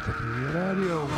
Ratatouille Radio.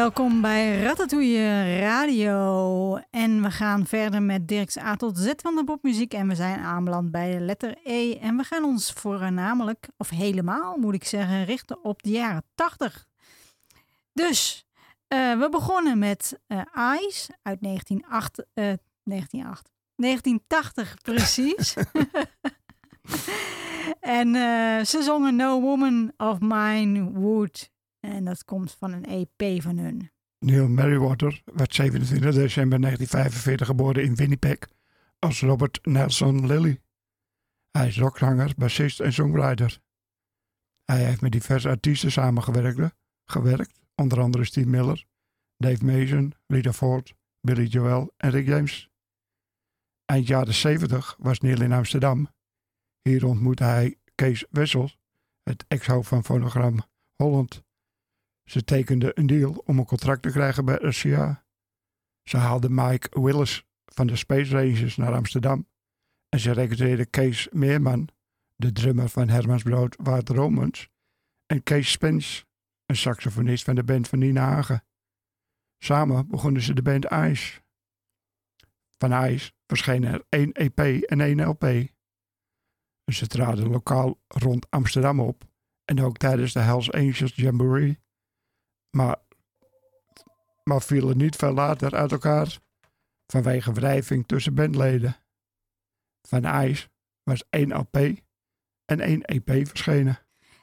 Welkom bij Ratatouille Radio. En we gaan verder met Dirks A tot Z van de popmuziek. En we zijn aanbeland bij de letter E. En we gaan ons voornamelijk, of helemaal moet ik zeggen, richten op de jaren 80. Dus uh, we begonnen met uh, Ice uit 1908, uh, 1908, 1980 precies. en ze zongen No Woman of Mine Would en dat komt van een EP van hun. Neil Merriwater werd 27 december 1945 geboren in Winnipeg als Robert Nelson Lilly. Hij is rockzanger, bassist en songwriter. Hij heeft met diverse artiesten samengewerkt, gewerkt, onder andere Steve Miller, Dave Mason, Rita Ford, Billy Joel en Rick James. Eind jaren 70 was Neil in Amsterdam. Hier ontmoette hij Kees Wessels, het ex-hoofd van fonogram Holland. Ze tekenden een deal om een contract te krijgen bij RCA. Ze haalden Mike Willis van de Space Rangers naar Amsterdam en ze recruteerden Kees Meerman, de drummer van Hermans Brood, Waard Romans, en Kees Spence, een saxofonist van de band van Nina Hagen. Samen begonnen ze de band Ice. Van Ice verschenen er één EP en één LP. Ze traden lokaal rond Amsterdam op en ook tijdens de Hells Angels Jamboree maar, maar vielen niet veel later uit elkaar vanwege wrijving tussen bandleden. Van IJs was één LP en één EP verschenen.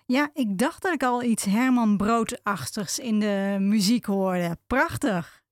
Ja, ik dacht dat ik al iets Herman Broodachtigs in de muziek hoorde. Prachtig!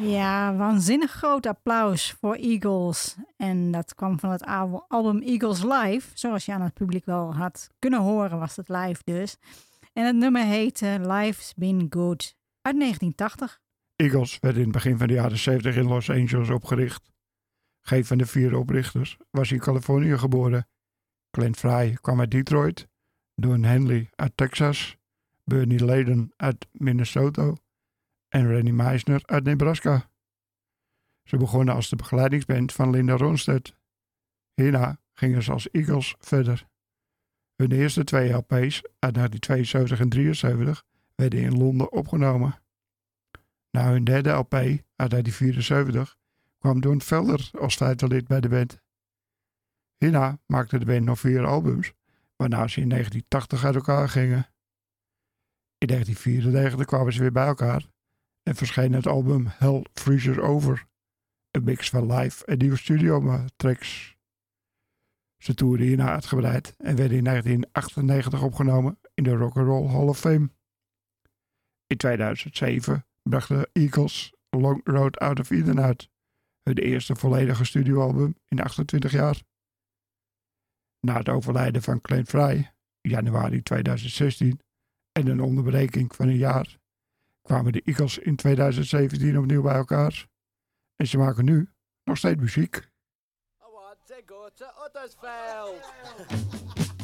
Ja, waanzinnig groot applaus voor Eagles. En dat kwam van het al- album Eagles Live. Zoals je aan het publiek wel had kunnen horen, was het live dus. En het nummer heette Life's Been Good uit 1980. Eagles werd in het begin van de jaren 70 in Los Angeles opgericht. Geen van de vier oprichters was in Californië geboren. Clint Fry kwam uit Detroit, Don Henley uit Texas, Bernie Leden uit Minnesota en Randy Meisner uit Nebraska. Ze begonnen als de begeleidingsband van Linda Ronstadt. Hierna gingen ze als Eagles verder. Hun eerste twee LP's uit 1972 en 73 werden in Londen opgenomen. Na hun derde LP uit 1974 kwam Don Felder als vijfde lid bij de band. Hierna maakte de band nog vier albums, waarna ze in 1980 uit elkaar gingen. In 1994 kwamen ze weer bij elkaar en verscheen het album Hell Freezer Over, een mix van live en nieuwe studio tracks. Ze toerden hierna uitgebreid en werden in 1998 opgenomen in de Rock Roll Hall of Fame. In 2007 brachten de Eagles Long Road Out of Eden uit, hun eerste volledige studioalbum in 28 jaar. Na het overlijden van Clint Fry januari 2016 en een onderbreking van een jaar kwamen de Eagles in 2017 opnieuw bij elkaar en ze maken nu nog steeds muziek. I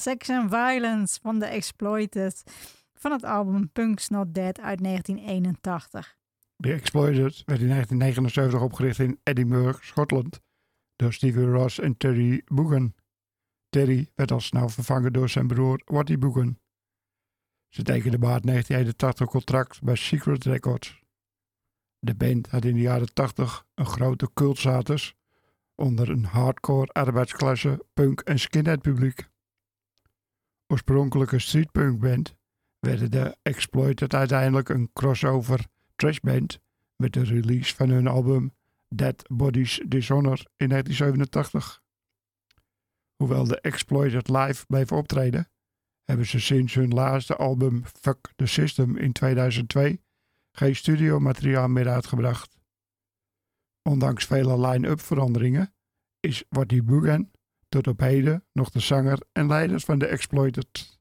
Sex and Violence van The Exploited. Van het album Punk's Not Dead uit 1981. The Exploited werd in 1979 opgericht in Edinburgh, Schotland, door Stevie Ross en Terry Boogan. Terry werd al snel vervangen door zijn broer Watty Boogan. Ze tekenden maart 1981 een contract bij Secret Records. De band had in de jaren 80 een grote cultstatus onder een hardcore arbeidsklasse, punk en skinhead publiek. Oorspronkelijke streetpunk band werden de Exploited uiteindelijk een crossover trashband met de release van hun album Dead Bodies Dishonor in 1987. Hoewel de Exploited live bleven optreden, hebben ze sinds hun laatste album Fuck the System in 2002 geen studiomateriaal meer uitgebracht. Ondanks vele line-up veranderingen is Watty Bugan tot op heden nog de zanger en leider van de Exploited.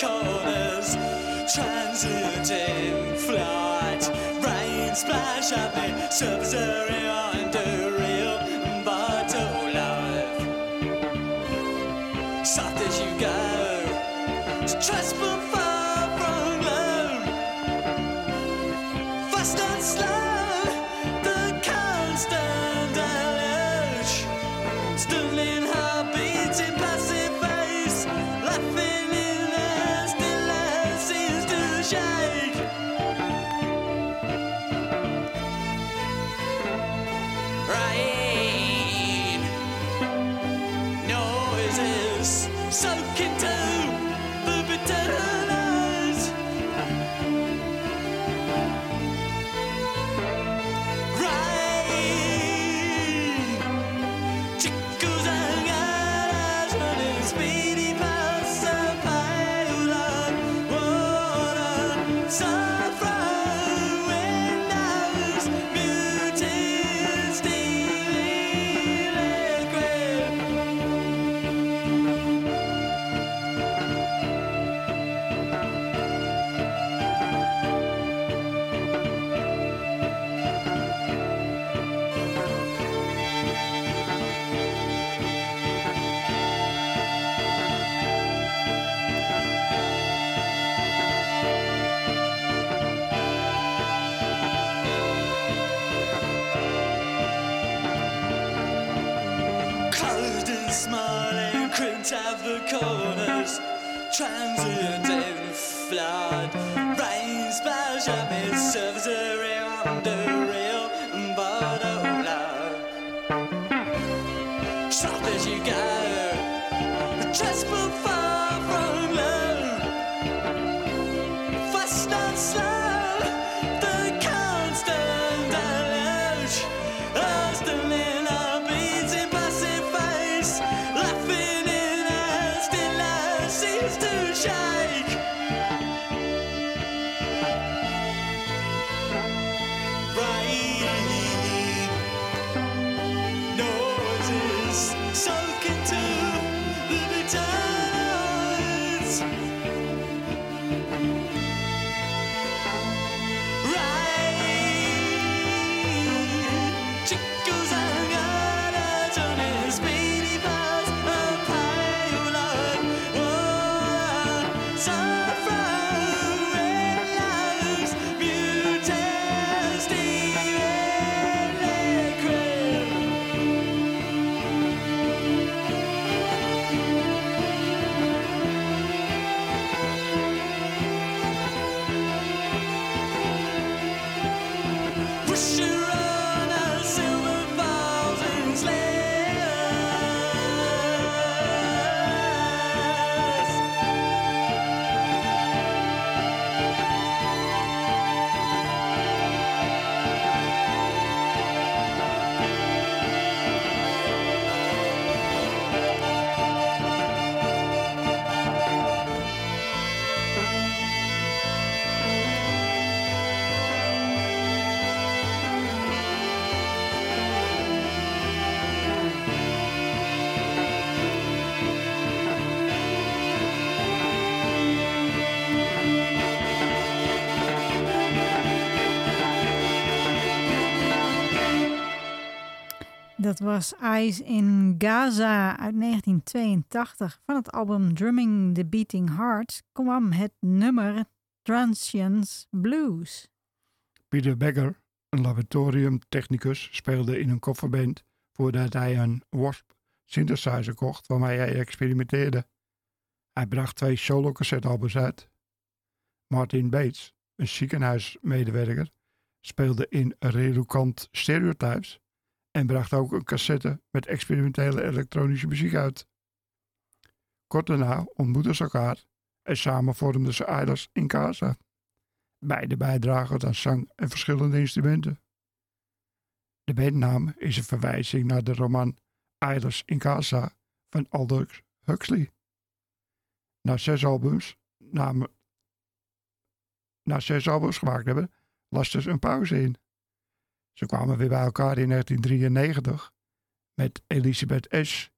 corners, transiting flight, rain splash at the surface area. Corners. Transient in flood. Rain splash at me, Dat was Eyes in Gaza uit 1982. Van het album Drumming the Beating Heart kwam het nummer Transience Blues. Peter Becker, een laboratoriumtechnicus, speelde in een kofferband voordat hij een Wasp synthesizer kocht waarmee hij experimenteerde. Hij bracht twee solo uit. Martin Bates, een ziekenhuismedewerker, speelde in Redukant Stereotypes en bracht ook een cassette met experimentele elektronische muziek uit. Kort daarna ontmoetten ze elkaar en samen vormden ze Idols in Casa. Beide bijdragen aan zang en verschillende instrumenten. De bandnaam is een verwijzing naar de roman Idols in Casa van Aldous Huxley. Na zes albums, namen, na zes albums gemaakt hebben, lasten ze een pauze in. Ze kwamen weer bij elkaar in 1993 met Elisabeth Ash,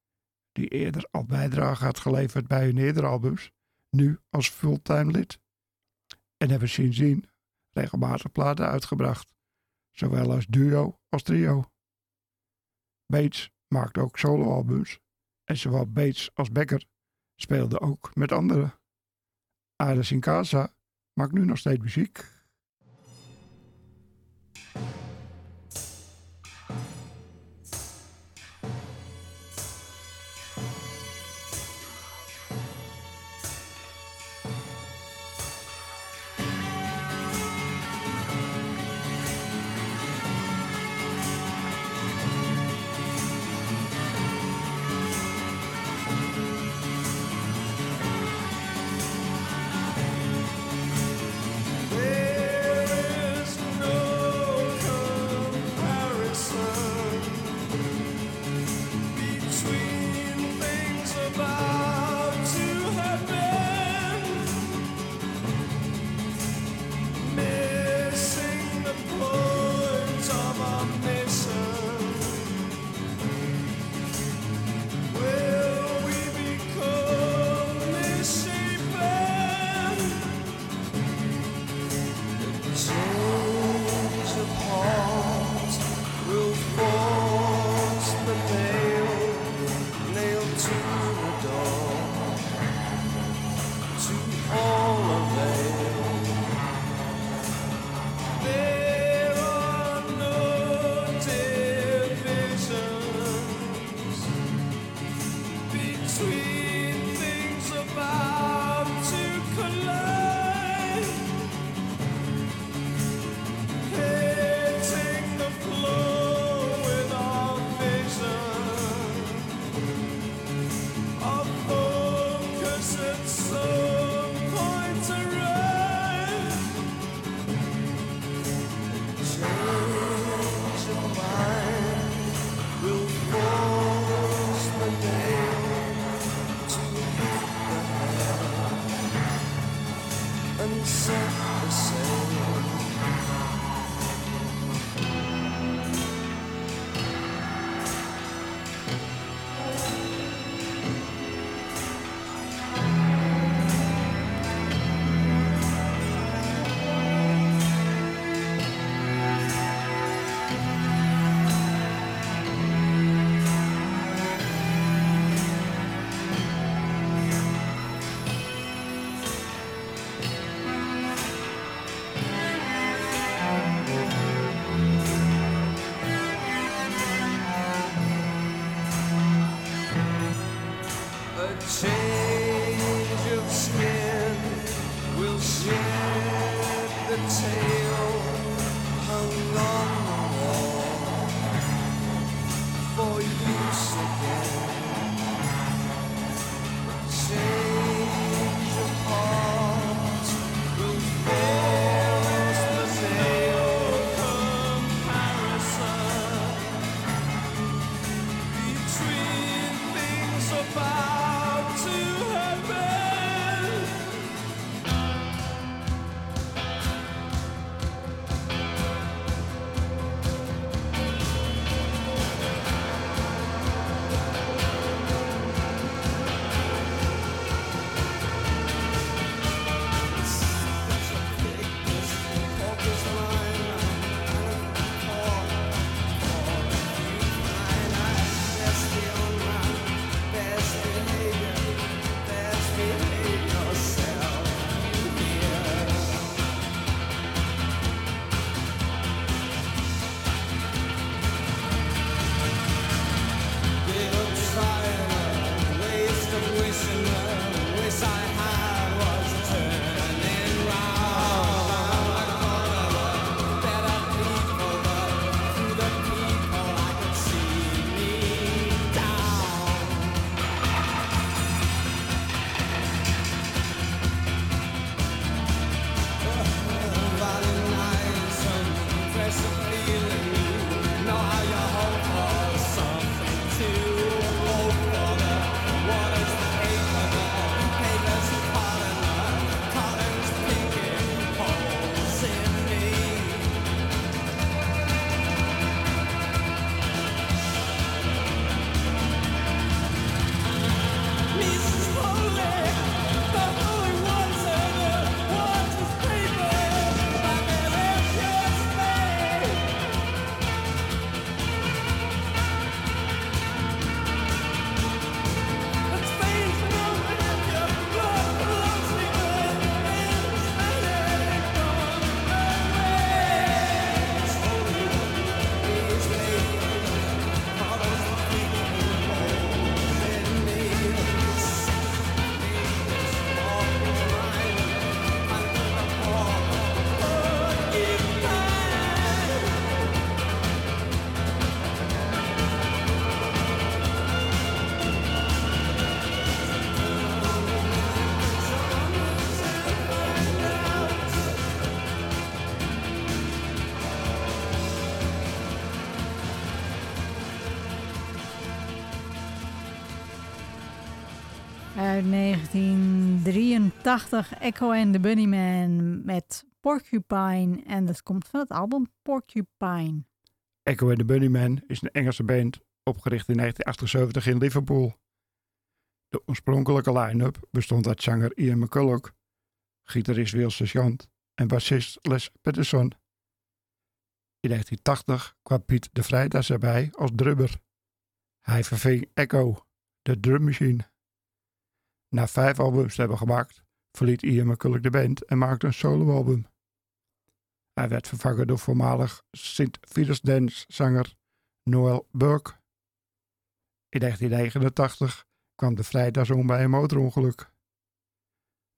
die eerder al bijdrage had geleverd bij hun eerdere albums, nu als fulltime lid. En hebben sindsdien regelmatig platen uitgebracht, zowel als duo als trio. Bates maakte ook soloalbums en zowel Bates als Becker speelden ook met anderen. Alice in Casa maakt nu nog steeds muziek. 1983. Echo and the Bunnymen met Porcupine. En dat komt van het album Porcupine. Echo and the Bunnymen is een Engelse band opgericht in 1978 in Liverpool. De oorspronkelijke line-up bestond uit zanger Ian McCulloch, gitarist Will Sergeant en bassist Les Patterson. In 1980 kwam Piet de Vrijdas erbij als drummer. Hij verving Echo, de drummachine. Na vijf albums te hebben gemaakt, verliet Ian McCulloch de band en maakte een soloalbum. Hij werd vervangen door voormalig Sint Vitus Dance zanger Noel Burke. In 1989 kwam de Vrijdas om bij een motorongeluk.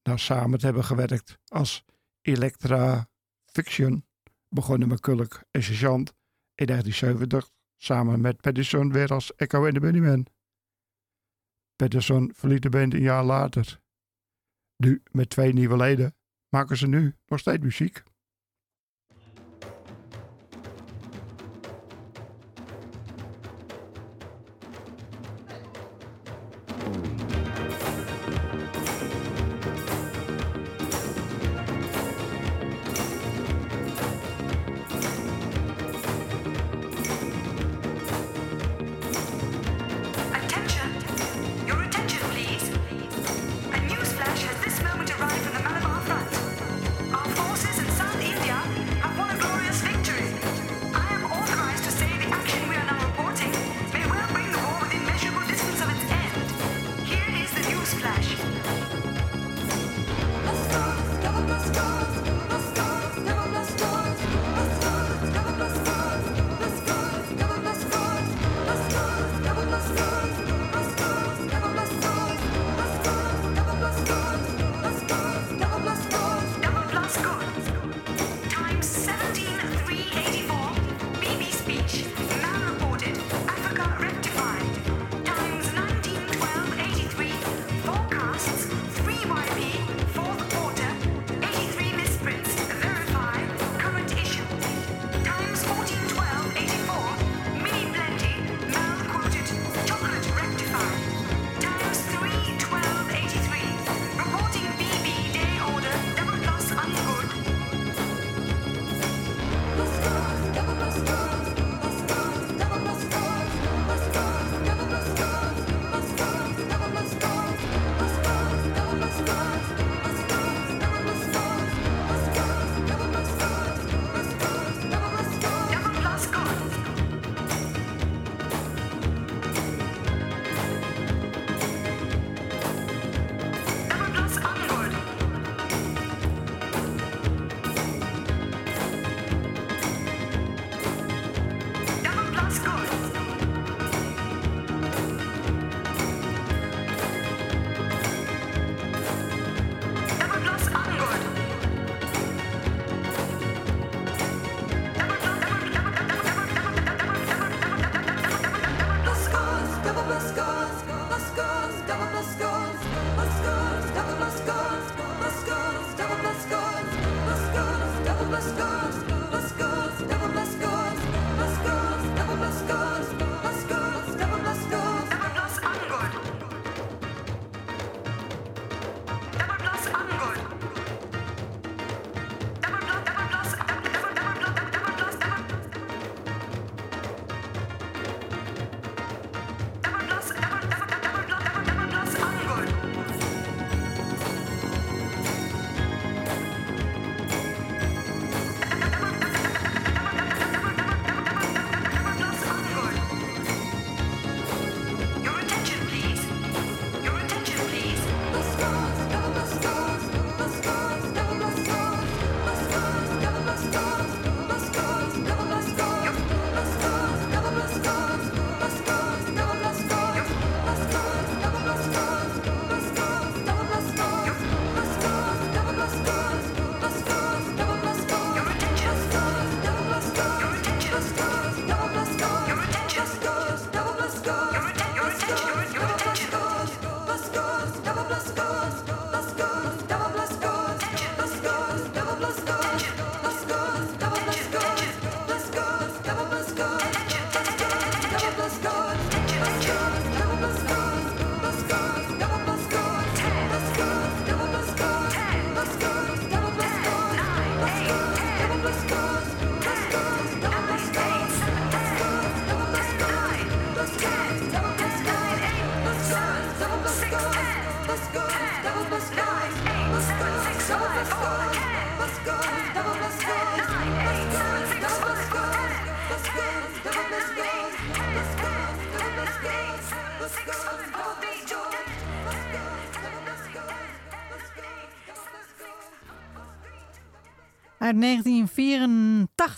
Na samen te hebben gewerkt als Electra Fiction begonnen McCulloch en Sergeant in 1970 samen met Patterson weer als Echo en de Bunnymen. Patterson verliet de band een jaar later. Nu met twee nieuwe leden maken ze nu nog steeds muziek.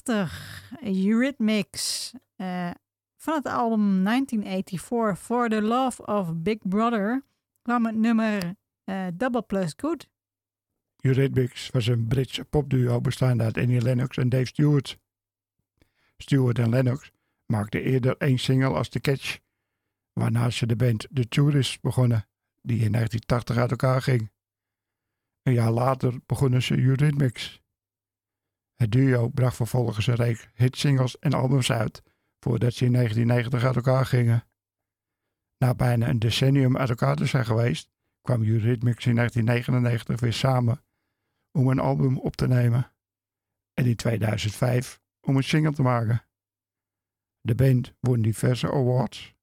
1984, Eurythmics. eh, van het album 1984, For the Love of Big Brother, kwam het nummer eh, Double Plus Good. Eurythmics was een Britse popduo bestaande uit Annie Lennox en Dave Stewart. Stewart en Lennox maakten eerder één single als The Catch, waarna ze de band The Tourists begonnen, die in 1980 uit elkaar ging. Een jaar later begonnen ze Eurythmics. Het duo bracht vervolgens een reeks hitsingles en albums uit, voordat ze in 1990 uit elkaar gingen. Na bijna een decennium uit elkaar te zijn geweest, kwam Eurythmics in 1999 weer samen om een album op te nemen. En in 2005 om een single te maken. De band won diverse awards.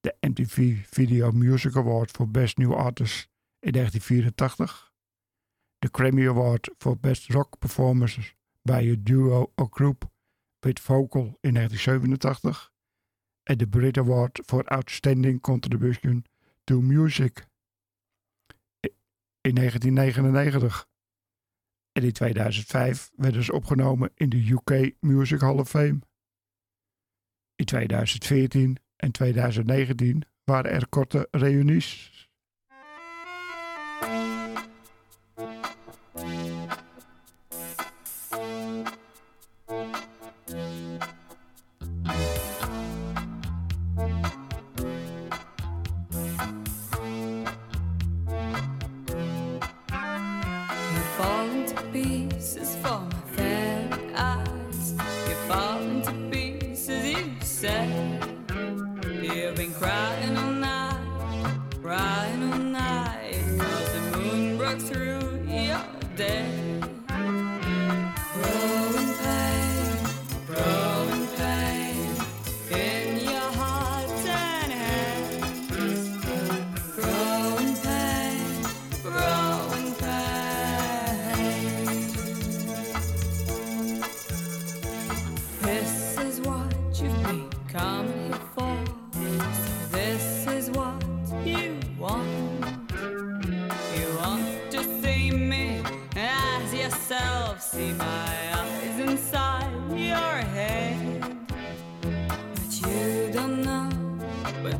De MTV Video Music Award voor Best New Artist in 1984. De Grammy Award voor Best Rock Performance bij een duo of group with vocal in 1987. En de Brit Award voor Outstanding Contribution to Music in 1999. En in 2005 werden ze opgenomen in de UK Music Hall of Fame. In 2014 en 2019 waren er korte reunies.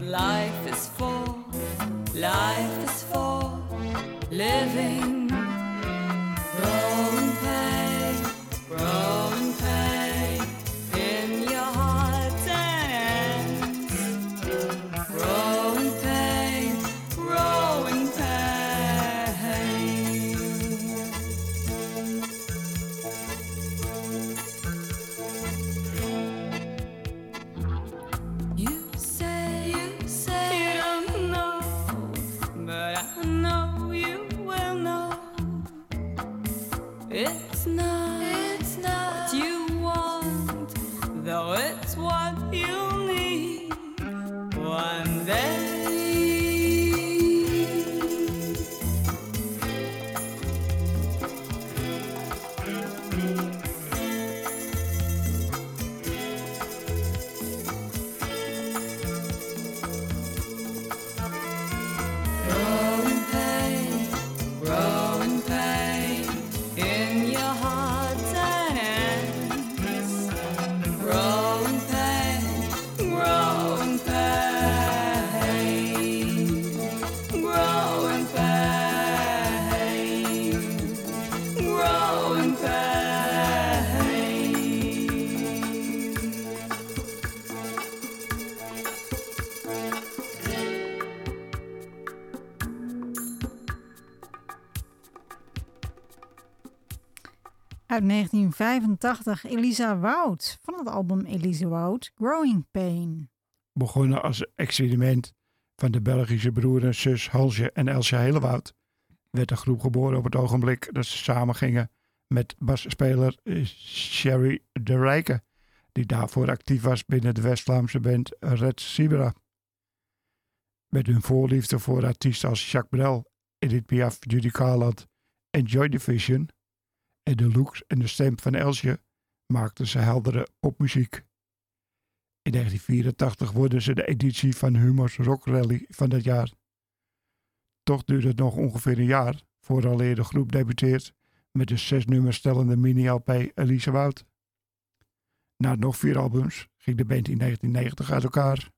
Life is for. Uit 1985, Elisa Wout. Van het album Elisa Wout, Growing Pain. Begonnen als experiment van de Belgische broer en zus Hansje en Elsje Helewoud, werd de groep geboren op het ogenblik dat ze samen gingen met basspeler eh, Sherry de Rijke, die daarvoor actief was binnen de West-Vlaamse band Red Zebra. Met hun voorliefde voor artiesten als Jacques Brel, Edith Piaf, Judy Garland en Joy Division En de looks en de stem van Elsje maakten ze heldere popmuziek. In 1984 worden ze de editie van Humors Rock Rally van dat jaar. Toch duurt het nog ongeveer een jaar vooraleer de groep debuteert met de zes nummers stellende mini-LP Elise Wout. Na nog vier albums ging de band in 1990 uit elkaar.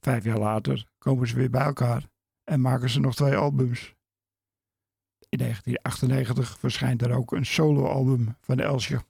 Vijf jaar later komen ze weer bij elkaar en maken ze nog twee albums. In 1998 verschijnt er ook een soloalbum van Elsje.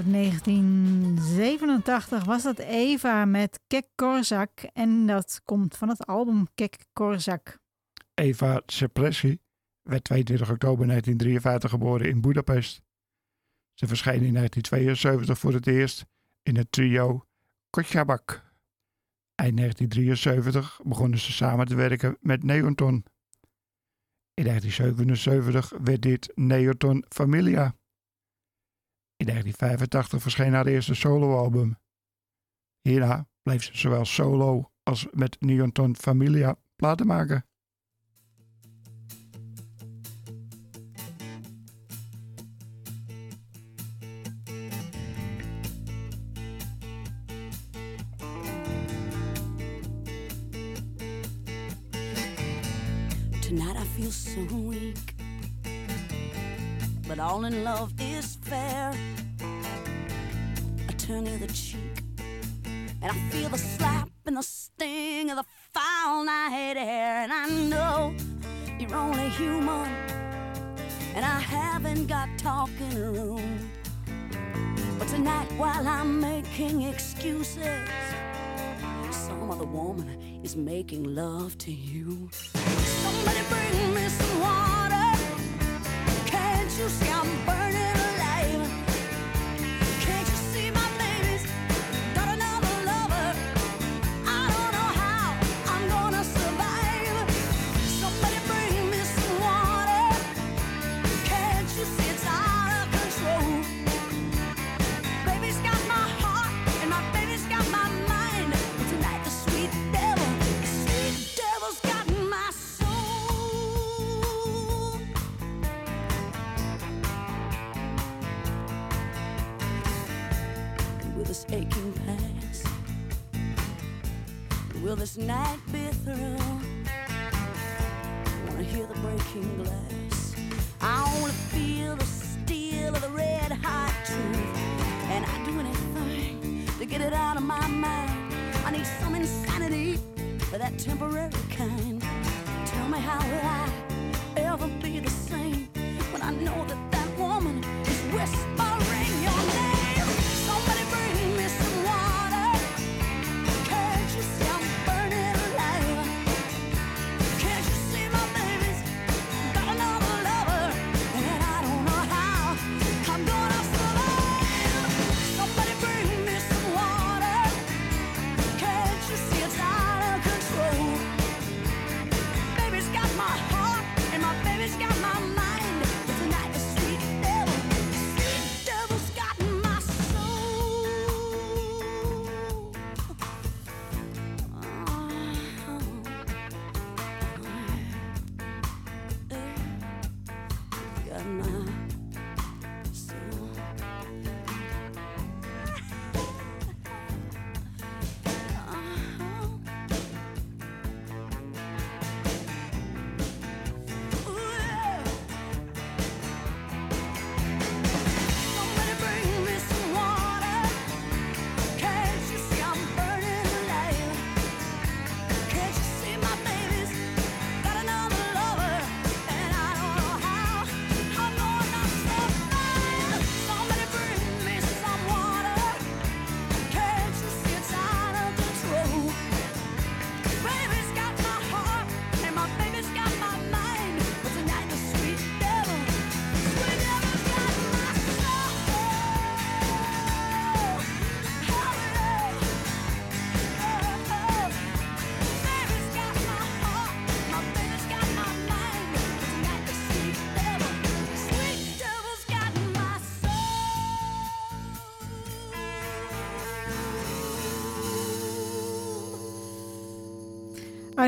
Uit 1987 was dat Eva met Kek Korzak. En dat komt van het album Kek Korzak. Eva Cepressi werd 22 oktober 1953 geboren in Budapest. Ze verscheen in 1972 voor het eerst in het trio Kotjabak. Eind 1973 begonnen ze samen te werken met Neoton. In 1977 werd dit Neoton Familia. In 1985 verscheen haar eerste soloalbum. Hierna bleef ze zowel solo als met Neoton Familia platen maken. Tonight I feel so weak. But all in love is fair. I turn the cheek. And I feel the slap and the sting of the foul night air. And I know you're only human. And I haven't got talking room. But tonight, while I'm making excuses, some other woman is making love to you. Somebody bring me some you see this night be through? I wanna hear the breaking glass. I wanna feel the steel of the red hot truth. And I'd do anything to get it out of my mind. I need some insanity for that temporary kind. Tell me how will I ever be the same when I know that that woman is whispering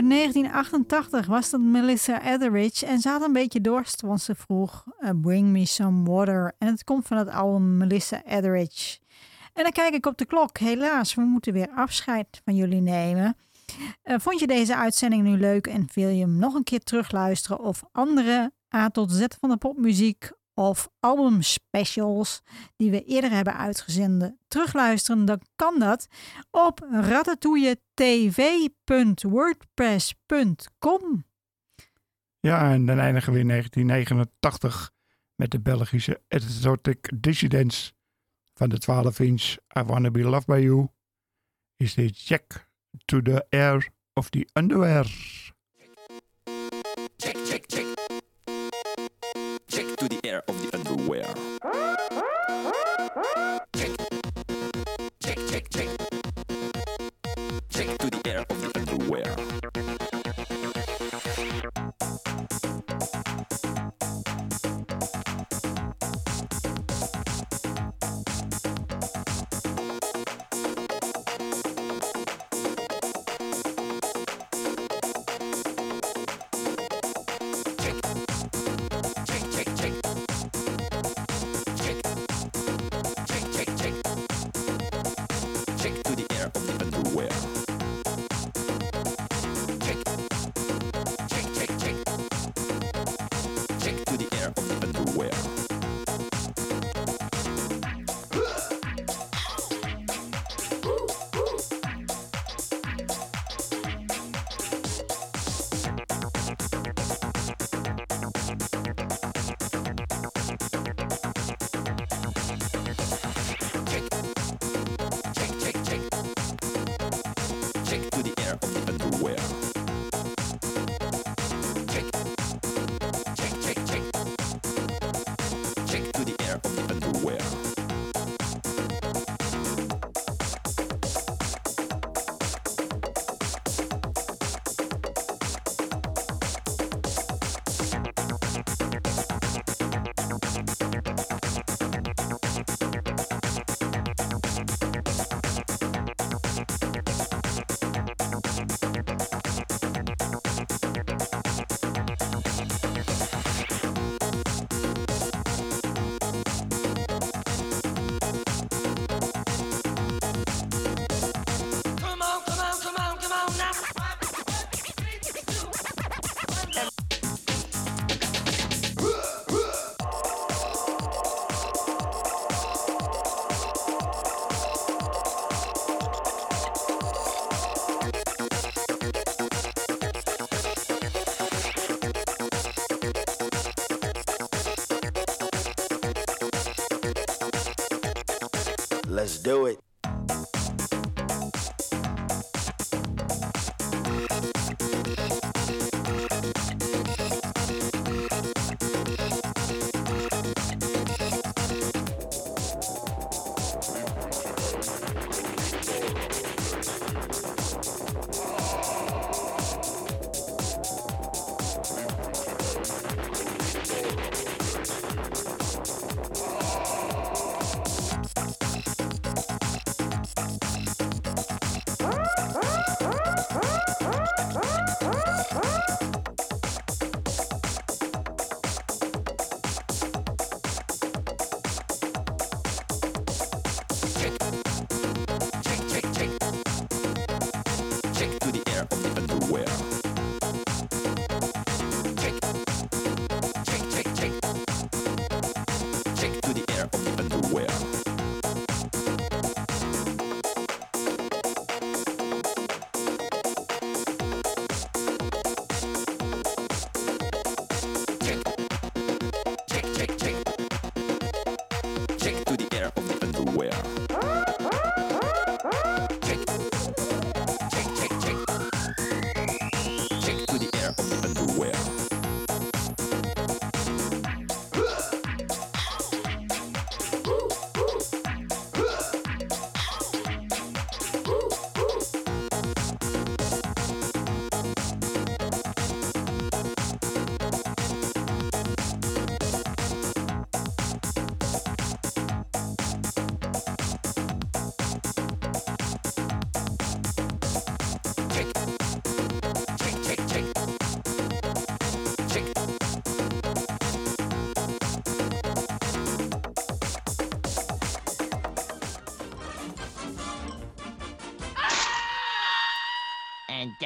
Uit 1988 was dat Melissa Etheridge en ze had een beetje dorst, want ze vroeg eh, Bring Me Some Water. En het komt van het album Melissa Etheridge. En dan kijk ik op de klok. Helaas, we moeten weer afscheid van jullie nemen. Eh, vond je deze uitzending nu leuk en wil je hem nog een keer terugluisteren of andere A tot Z van de popmuziek of albumspecials die we eerder hebben uitgezonden terugluisteren, dan kan dat op ratatouilletv.wordpress.com. Ja, en dan eindigen we in 1989 met de Belgische Exotic Dissidents van de 12 inch I Wanna Be Loved By You. Is dit Jack to the Air of the Underwear. Check to the air of the underwear.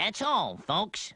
That's all, folks.